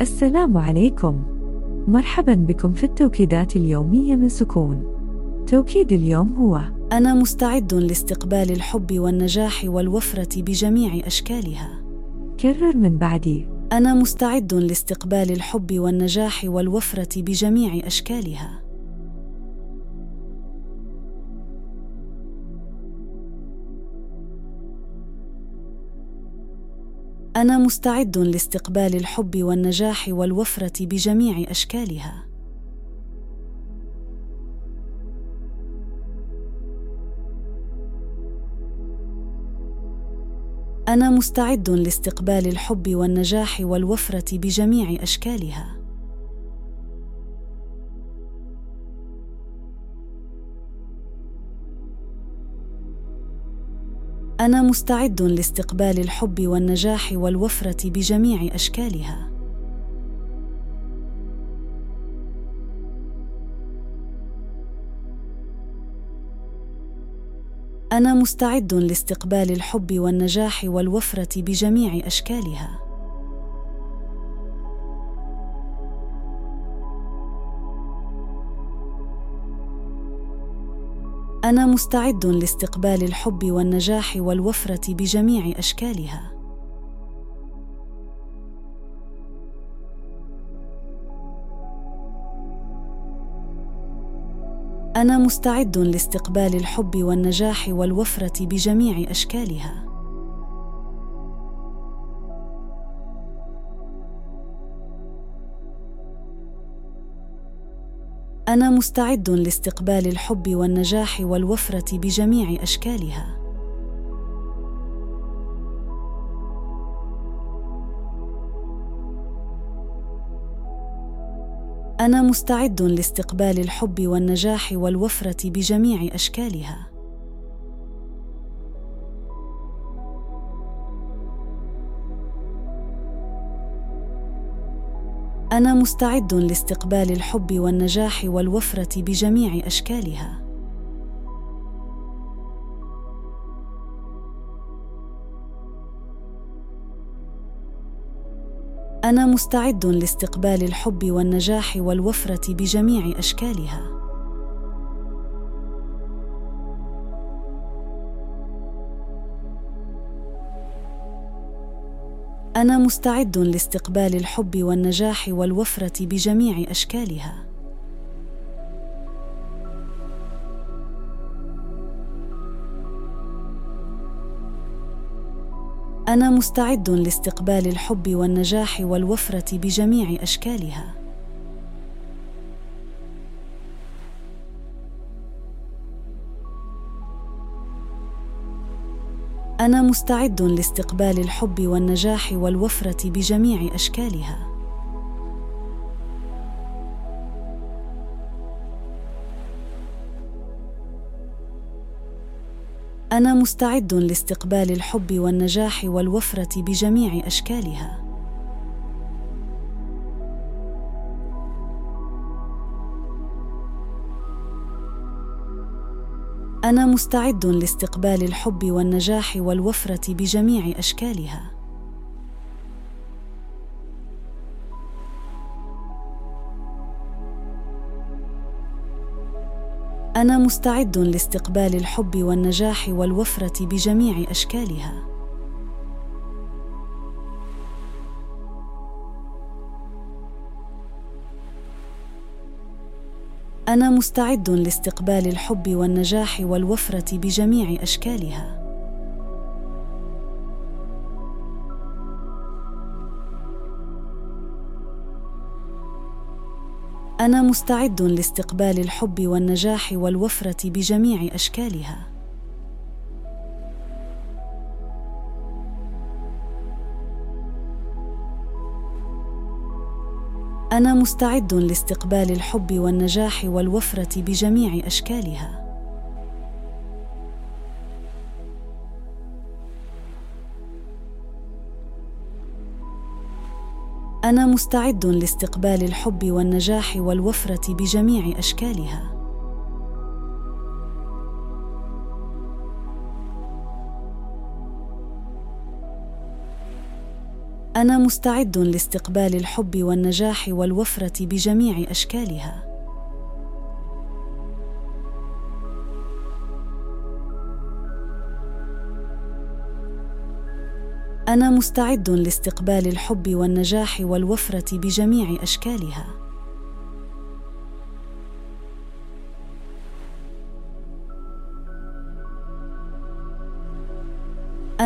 السلام عليكم مرحبا بكم في التوكيدات اليومية من سكون توكيد اليوم هو أنا مستعد لاستقبال الحب والنجاح والوفرة بجميع أشكالها. كرر من بعدي أنا مستعد لاستقبال الحب والنجاح والوفرة بجميع أشكالها. أنا مستعد لاستقبال الحب والنجاح والوفرة بجميع أشكالها. أنا مستعد لاستقبال الحب والنجاح والوفرة بجميع أشكالها. أنا مستعد لاستقبال الحب والنجاح والوفرة بجميع أشكالها. أنا مستعد لاستقبال الحب والنجاح والوفرة بجميع أشكالها. أنا مستعد لاستقبال الحب والنجاح والوفرة بجميع أشكالها. أنا مستعد لاستقبال الحب والنجاح والوفرة بجميع أشكالها. أنا مستعد لاستقبال الحب والنجاح والوفرة بجميع أشكالها. أنا مستعد لاستقبال الحب والنجاح والوفرة بجميع أشكالها. أنا مستعد لاستقبال الحب والنجاح والوفرة بجميع أشكالها. أنا مستعد لاستقبال الحب والنجاح والوفرة بجميع أشكالها. أنا مستعد لاستقبال الحب والنجاح والوفرة بجميع أشكالها. أنا مستعد لاستقبال الحب والنجاح والوفرة بجميع أشكالها. أنا مستعد لاستقبال الحب والنجاح والوفرة بجميع أشكالها. أنا مستعد لاستقبال الحب والنجاح والوفرة بجميع أشكالها. أنا مستعد لاستقبال الحب والنجاح والوفرة بجميع أشكالها. أنا مستعد لاستقبال الحب والنجاح والوفرة بجميع أشكالها. أنا مستعد لاستقبال الحب والنجاح والوفرة بجميع أشكالها. أنا مستعد لاستقبال الحب والنجاح والوفرة بجميع أشكالها. أنا مستعد لاستقبال الحب والنجاح والوفرة بجميع أشكالها. أنا مستعد لاستقبال الحب والنجاح والوفرة بجميع أشكالها. أنا مستعد لاستقبال الحب والنجاح والوفرة بجميع أشكالها. أنا مستعد لاستقبال الحب والنجاح والوفرة بجميع أشكالها.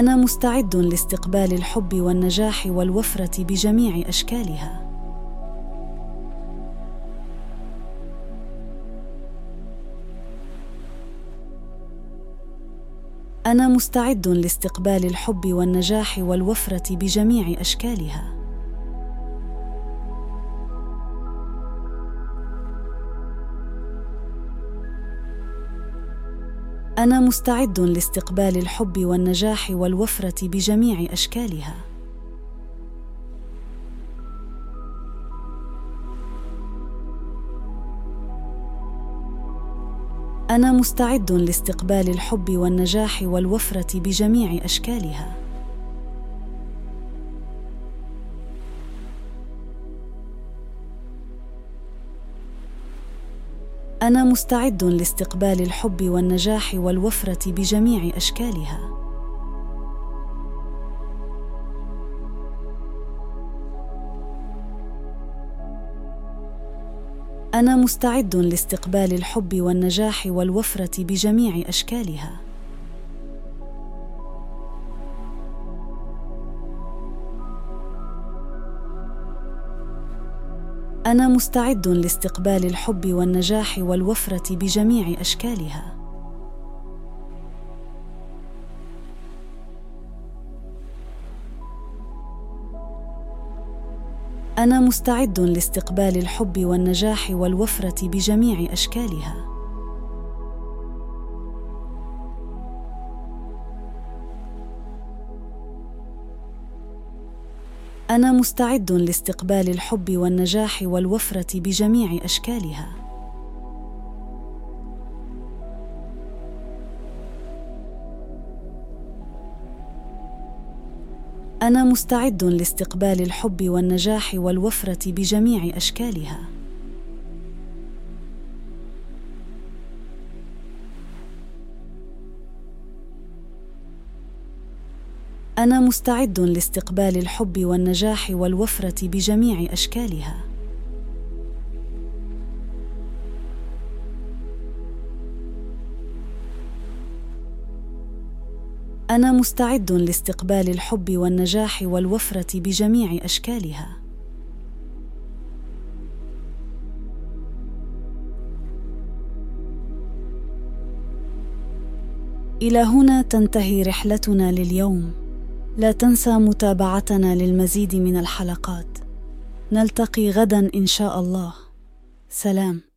أنا مستعد لاستقبال الحب والنجاح والوفرة بجميع أشكالها. أنا مستعد لاستقبال الحب والنجاح والوفرة بجميع أشكالها. أنا مستعد لاستقبال الحب والنجاح والوفرة بجميع أشكالها. أنا مستعد لاستقبال الحب والنجاح والوفرة بجميع أشكالها. أنا مستعد لاستقبال الحب والنجاح والوفرة بجميع أشكالها. أنا مستعد لاستقبال الحب والنجاح والوفرة بجميع أشكالها. أنا مستعد لاستقبال الحب والنجاح والوفرة بجميع أشكالها. أنا مستعد لاستقبال الحب والنجاح والوفرة بجميع أشكالها. أنا مستعد لاستقبال الحب والنجاح والوفرة بجميع أشكالها. أنا مستعد لاستقبال الحب والنجاح والوفرة بجميع أشكالها. أنا مستعد لاستقبال الحب والنجاح والوفرة بجميع أشكالها. أنا مستعد لاستقبال الحب والنجاح والوفرة بجميع أشكالها. إلى هنا تنتهي رحلتنا لليوم. لا تنسى متابعتنا للمزيد من الحلقات. نلتقي غدا إن شاء الله. سلام.